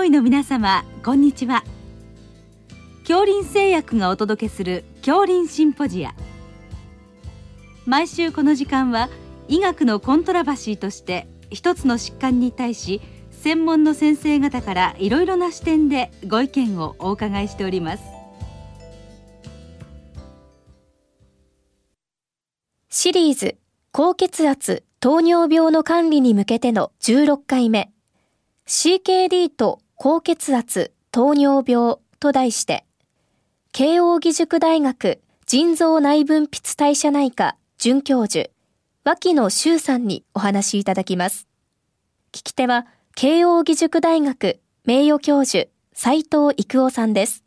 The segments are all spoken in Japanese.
医の皆様こんにちは。恐林製薬がお届けする恐林シンポジア。毎週この時間は医学のコントラバシーとして一つの疾患に対し専門の先生方からいろいろな視点でご意見をお伺いしております。シリーズ高血圧糖尿病の管理に向けての16回目。CKD と高血圧糖尿病と題して慶應義塾大学腎臓内分泌代謝内科准教授脇野修さんにお話しいただきます。聞き手は慶應義塾大学名誉教授斉藤育夫さんです。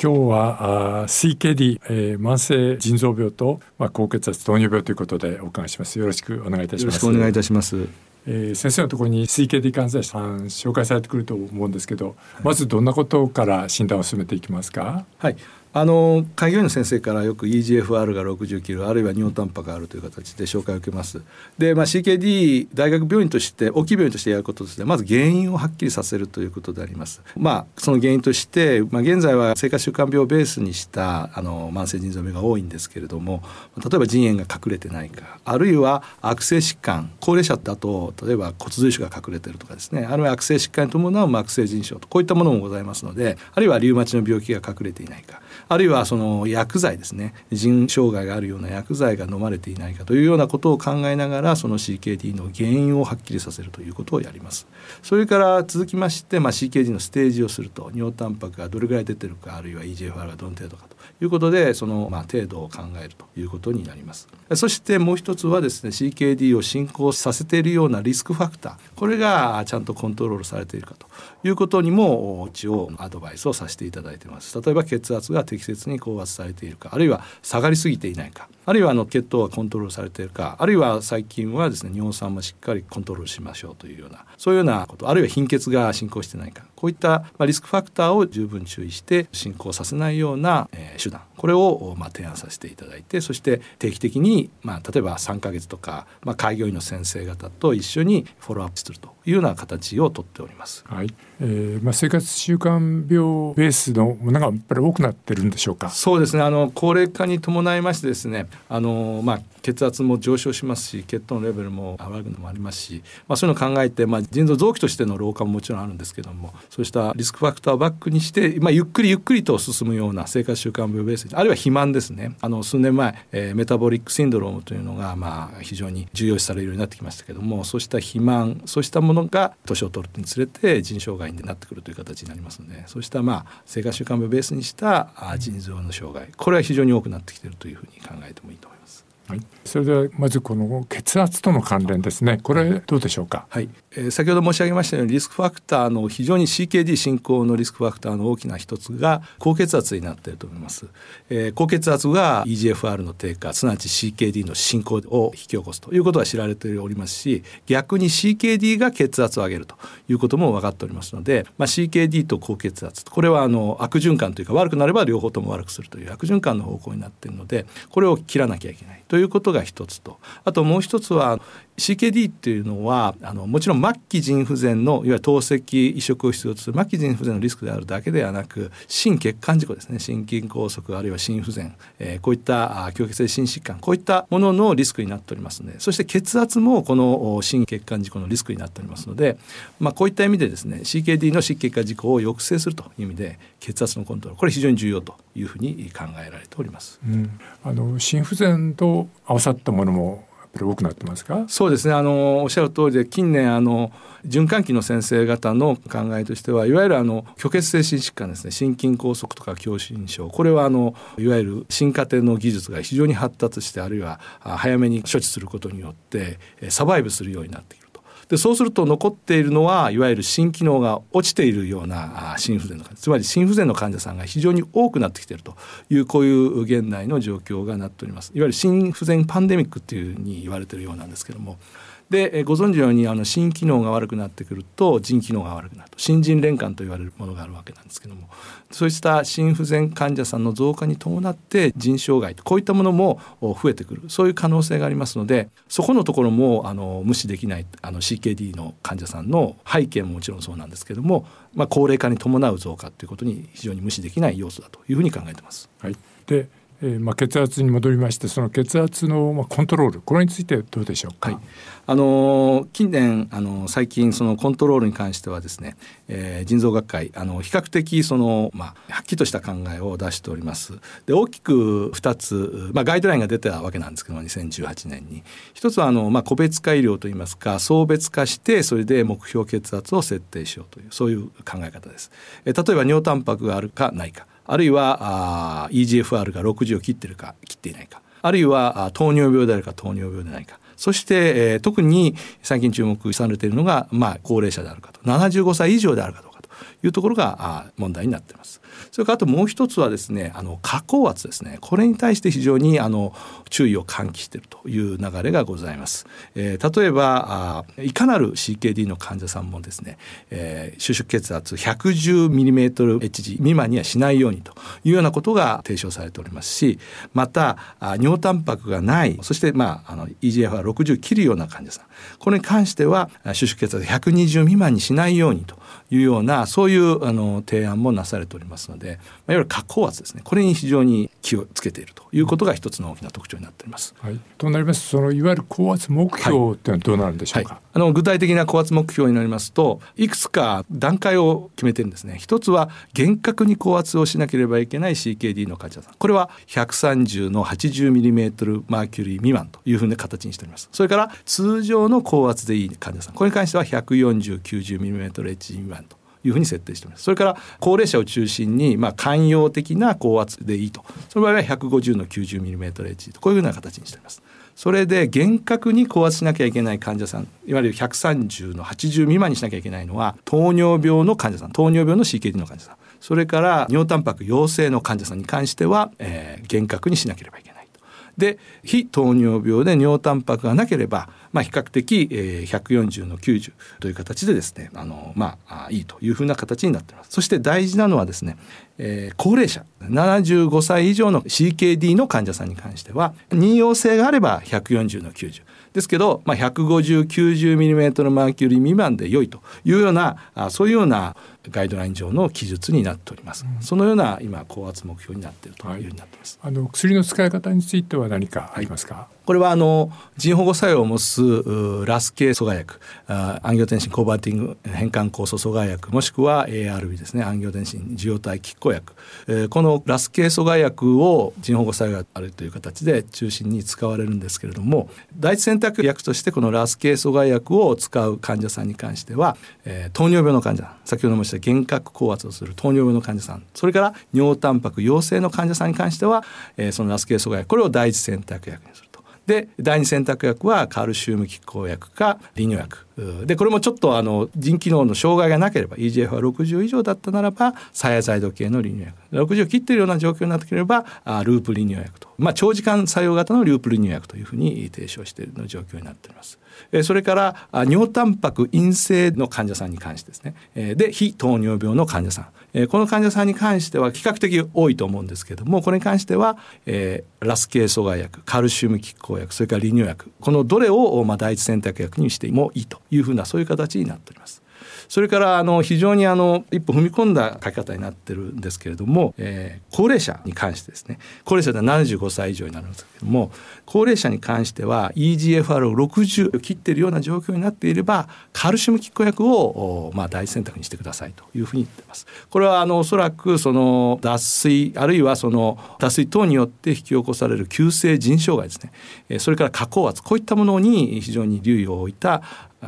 今日はあ CKD、えー、慢性腎臓病と、まあ、高血圧糖尿病ということでお伺いします。よろしくお願いいたします。よろしくお願いいたしますえー、先生のところに CKD 感染者さん紹介されてくると思うんですけど、まずどんなことから診断を進めていきますか？はい、あの開業医の先生からよく EGFR が60キロあるいは尿タンパがあるという形で紹介を受けます。で、まあ、CKD 大学病院として大きい病院としてやることですねまず原因をはっきりさせるということであります。まあその原因として、まあ、現在は生活習慣病をベースにしたあの慢性腎臓病が多いんですけれども例えば腎炎が隠れてないかあるいは悪性疾患高齢者だと例えば骨髄腫が隠れてるとかですねあるいは悪性疾患に伴う悪性腎症とこういったものもございますのであるいはリウマチの病気が隠れていないかあるいはその薬剤ですね腎障害があるような薬剤が飲まれていないかというようなことを考えながらその CKD の原因をはっきりさせるということをやります。それから続きまして、まあ、CKD のステージをすると尿タンパクがどれぐらい出てるかあるいは EGFR がどの程度かということでそのまあ程度を考えるということになります。そしてもう一つはですね CKD を進行させているようなリスクファクターこれがちゃんとコントロールされているかということにも一応アドバイスをさせていただいてます。例えば血圧が適切に高圧されているかあるいは下がりすぎていないかあるいはあの血糖がコントロールされているかあるいは最近はですね尿酸もしっかりコントロールしましょうというようなそういうようなことあるいは貧血が進行してないかこういったリスクファクターを十分注意して進行させないような、え手段これをまあ提案させていただいてそして定期的に、まあ、例えば3か月とか、まあ、開業医の先生方と一緒にフォローアップするというような形をとっております。はい。えーまあ、生活習慣病ベースのものがやっぱり多くなってるんでしょうか？そうですね。あの高齢化に伴いましてですねあの、まあ、血圧も上昇しますし血糖のレベルも上がるのもありますし、まあ、そういうのを考えて、まあ、腎臓臓器としての老化ももちろんあるんですけどもそうしたリスクファクターをバックにして、まあ、ゆっくりゆっくりと進むような生活習慣病ベースあるいは肥満ですね。あの数年前、えー、メタボリックシンドロームというのが、まあ、非常に重要視されるようになってきましたけどもそうした肥満そうしたものが年を取るにつれて腎障害になってくるという形になりますのでそうしたまあ生活習慣病をベースにした腎臓の障害。これは非常に多くなってきているというふうに考えてもいいと思います。はい、それではまずこの血圧との関連ですね。これどうでしょうか、はい。えー、先ほど申し上げましたようにリスクファクターの非常に CKD 進行のリスクファクターの大きな一つが高血圧になっていると思います、えー、高血圧が EGFR の低下すなわち CKD の進行を引き起こすということが知られておりますし逆に CKD が血圧を上げるということも分かっておりますので、まあ、CKD と高血圧これはあの悪循環というか悪くなれば両方とも悪くするという悪循環の方向になっているのでこれを切らなきゃいけないということが一つと。あともう一つは CKD っていうのはあのもちろん末期腎不全のいわゆる透析移植を必要とする末期腎不全のリスクであるだけではなく心血管事故ですね。心筋梗塞あるいは心不全、えー、こういった強血性心疾患こういったもののリスクになっておりますのでそして血圧もこの心血管事故のリスクになっておりますので、まあ、こういった意味でですね CKD の心血管事故を抑制するという意味で血圧のコントロールこれ非常に重要というふうに考えられております。うん、あの心不全と合わさったものもぱり多くなってますか？そうですね。あのおっしゃる通りで近年あの循環器の先生方の考えとしてはいわゆるあの虚血性心疾患ですね。心筋梗塞とか狭心症。これはあのいわゆる進化点の技術が非常に発達してあるいは早めに処置することによってサバイブするようになっている。でそうすると残っているのはいわゆる心機能が落ちているような心不全のつまり心不全の患者さんが非常に多くなってきていると。いうこういう現代の状況がなっております。いわゆる心不全パンデミックっていうふうに言われてるようなんですけども。でご存知のようにあの心機能が悪くなってくると腎機能が悪くなると。心腎連関と言われるものがあるわけなんですけども。そうした心不全患者さんの増加に伴って腎障害こういったものも増えてくる。そういう可能性がありますのでそこのところもあの無視できないあの CKD の患者さんの背景ももちろんそうなんですけども、まあ、高齢化に伴う増加ということに非常に無視できない要素だというふうに考えてます。はい、でえー、まあ、血圧に戻りましてその血圧のまあコントロールこれについてどうでしょうか、はい、あのー、近年あのー、最近そのコントロールに関してはですね、えー、腎臓学会あの比較的その、まあ、はっきりとした考えを出しております。で大きく2つ、まあ、ガイドラインが出たわけなんですけど2018年に。一つはあの、まあ、個別化医療といいますか層別化してそれで目標血圧を設定しようというそういう考え方です、えー、例えば尿タンパクがあるかないか。あるいはあ EGFR が60を切ってるか切っていないか。あるいは糖尿病であるか糖尿病でないか。そして、えー、特に最近注目されているのが、まあ、高齢者であるかと。75歳以上であるかというところが問題になっています。それからあともう一つはですねあの加工圧ですねこれに対して非常にあの注意を喚起しているという流れがございます。えー、例えばあいかなる CKD の患者さんもですね、えー、収縮血圧 110mmHg 未満にはしないようにというようなことが提唱されておりますしまたあ尿タンパクがないそしてまああの EGF は60切るような患者さんこれに関しては収縮血圧120未満にしないようにというようなそういうあの提案もなされておりますので、まあ、いわゆる下降圧ですね。これに非常に気をつけているということが一つの大きな特徴になっております。はい、となりますそのいわゆる高圧目標っていうのはどうなるんでしょうか、はい。はい、あの具体的な高圧目標になりますといくつか段階を決めてるんですね。一つは厳格に高圧をしなければいけない CKD の患者さん。これは130の 80mm マーキュリー未満というふうな形にしております。それから通常の高圧でいい患者さん。これに関しては 14090mmH 未満というふうに設定しております。それから高齢者を中心にまあ寛容的な高圧でいいと。その場合は150の 90mmH と。こういうような形にしております。それで厳格に高圧しなきゃいけない患者さんいわゆる130の80未満にしなきゃいけないのは糖尿病の患者さん糖尿病の CKD の患者さん。それから尿タンパク陽性の患者さんに関しては、えー、厳格にしなければいけない。で非糖尿病で尿タンパクがなければまあ、比較的、えー、140の90という形でですねあの、まあ、いいというふうな形になっています。そして大事なのはですね、えー、高齢者75歳以上の CKD の患者さんに関しては妊用性があれば140の90ですけど、まあ、15090mm のマーキュリー未満で良いというようなあそういうようなガイドライン上の記述になっております、うん、そのような今高圧目標になっているというふうになっています、はい、あの薬の使い方については何かありますか、はいこれはあの腎保護作用を持つラス系阻害薬アンギオテンシンコーバーティング変換酵素阻害薬もしくは ARB ですねアンギオテンシン受容体拮抗薬、えー、このラス系阻害薬を腎保護作用があるという形で中心に使われるんですけれども第一選択薬としてこのラス系阻害薬を使う患者さんに関しては、えー、糖尿病の患者さん先ほど申した厳格高圧をする糖尿病の患者さんそれから尿タンパク陽性の患者さんに関しては、えー、そのラス系阻害薬これを第一選択薬にする。で第二選択薬はカルシウム拮抗薬か利尿薬。でこれもちょっとあの腎機能の障害がなければ EGF は60以上だったならばサヤザイド系の利尿薬。60を切ってるような状況になってくればあループ利尿薬と、まあ、長時間作用型のループ利尿薬というふうに提唱しているの状況になっております。それから尿タンパク陰性の患者さんに関してですね。で非糖尿病の患者さん。この患者さんに関しては比較的多いと思うんですけどもこれに関しては、え、ラス系阻害薬カルシウム拮抗薬それから利尿薬このどれを、まあ、第一選択薬にしてもいいと。いうふうなそういう形になっております。それからあの非常にあの一歩踏み込んだ書き方になってるんですけれども、えー、高齢者に関してですね。高齢者では75歳以上になるんですけども高齢者に関しては EGFR を60切っているような状況になっていればカルシウム拮抗薬をまあ大選択にしてくださいというふうに言ってます。これはあのおそらくその脱水あるいはその脱水等によって引き起こされる急性腎障害ですね。それから加工圧こういったものに非常に留意を置いた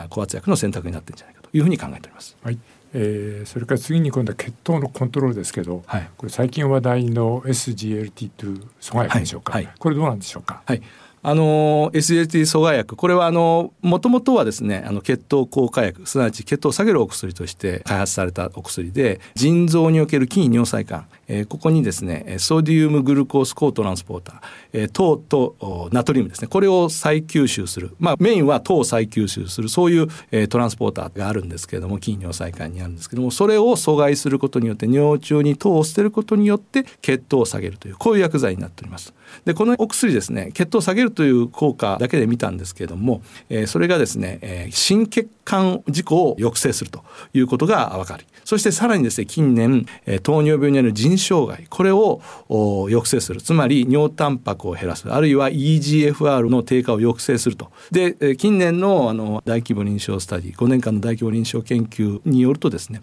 高圧薬の選択になってるんじゃないかいうふうに考えております。はい。えー、それから次に今度は血糖のコントロールですけど、はい、これ最近話題の SGLT2 阻害薬でしょうか、はい。はい、これどうなんでしょうか。はいあの SGLT 阻害薬。これはあのもともとはですねあの血糖効果薬すなわち血糖を下げるお薬として開発されたお薬で腎臓における筋尿細管、えー、ここにですねソディウムグルコース抗トランスポーター、えー、糖とナトリウムですね。これを再吸収する。まあメインは糖を再吸収する。そういう、えー、トランスポーターがあるんですけれども筋尿細管にあるんですけどもそれを阻害することによって尿中に糖を捨てることによって血糖を下げるというこういう薬剤になっております。でこのお薬ですね血糖を下げるという効果だけで見たんですけれども、えー、それがですね、えー、心血管事故を抑制するということが分かりそしてさらにですね近年、糖尿病による腎障害これを抑制する。つまり尿タンパクを減らす。あるいは EGFR の低下を抑制すると。で、近年のあの大規模臨床スタディ5年間の大規模臨床研究によるとですね、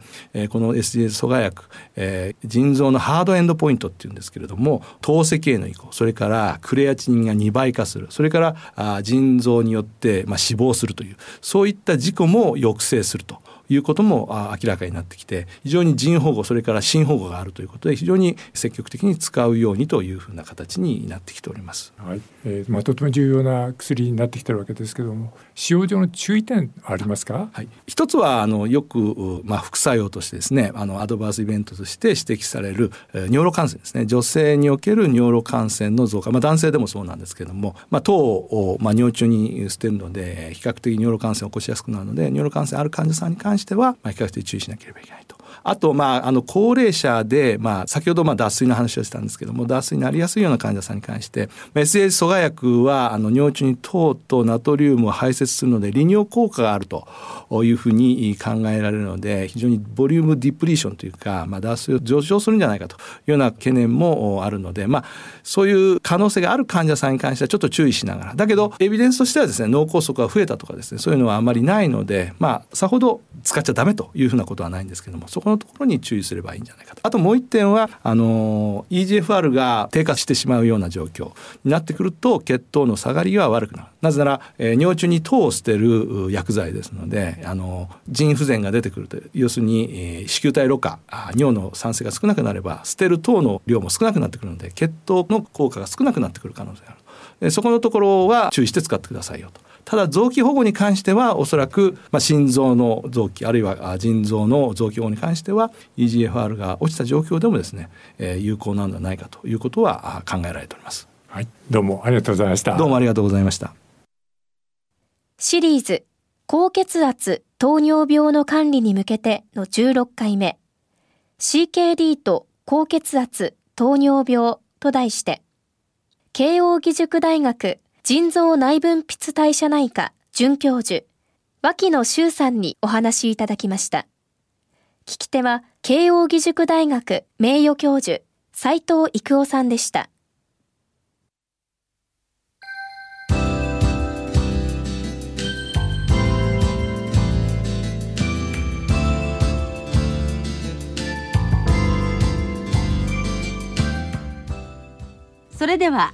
この SGS 阻害薬、えー、腎臓のハードエンドポイントっていうんですけれども透析への移行それからクレアチニンが2倍化する。それからあ腎臓によって、まあ、死亡するという。そういった事故も抑制すると。いうことも明らかになってきて非常に腎保護それから心保護があるということで非常に積極的に使うようにというふうな形になってきております。はい、えー、まあとても重要な薬になってきてるわけですけども使用上の注意点ありますか？はい、一つはあのよくまあ副作用としてですねあのアドバースイベントとして指摘される、えー、尿路感染ですね女性における尿路感染の増加まあ男性でもそうなんですけどもまあ糖をまあ尿中に捨てるので比較的尿路感染を起こしやすくなるので尿路感染ある患者さんに関しては、まあ、比較的注意しなければいけないと。あと、まあ、あの高齢者で、まあ、先ほどまあ脱水の話をしたんですけども脱水になりやすいような患者さんに関して SH 阻害薬はあの尿中に糖とナトリウムを排泄するので利尿効果があるというふうに考えられるので非常にボリュームディプリーションというか、まあ、脱水を上昇するんじゃないかというような懸念もあるので、まあ、そういう可能性がある患者さんに関してはちょっと注意しながら。だけどエビデンスとしてはですね脳梗塞が増えたとかですねそういうのはあまりないので、まあ、さほど使っちゃダメというふうなことはないんですけどもそここのところに注意すればいいんじゃないかと。あともう一点はあの EGFR が低下してしまうような状況になってくると血糖の下がりが悪くなる。なぜなら、えー、尿中に糖を捨てる薬剤ですのであの腎不全が出てくると要するに、えー、子宮体ろ過尿の酸性が少なくなれば捨てる糖の量も少なくなってくるので血糖の効果が少なくなってくる可能性がある。そこのところは注意して使ってくださいよと。ただ臓器保護に関してはおそらく、まあ、心臓の臓器あるいは腎臓の臓器保護に関しては EGFR が落ちた状況でもですね、えー、有効なんではないかということは考えられております。はい、どうもありがとうございました。どうもありがとうございました。シリーズ高血圧糖尿病の管理に向けての16回目 CKD と高血圧糖尿病と題して慶應義塾大学腎臓内分泌代謝内科准教授、脇野修さんにお話いただきました。聞き手は、慶應義塾大学名誉教授、斉藤育夫さんでした。それでは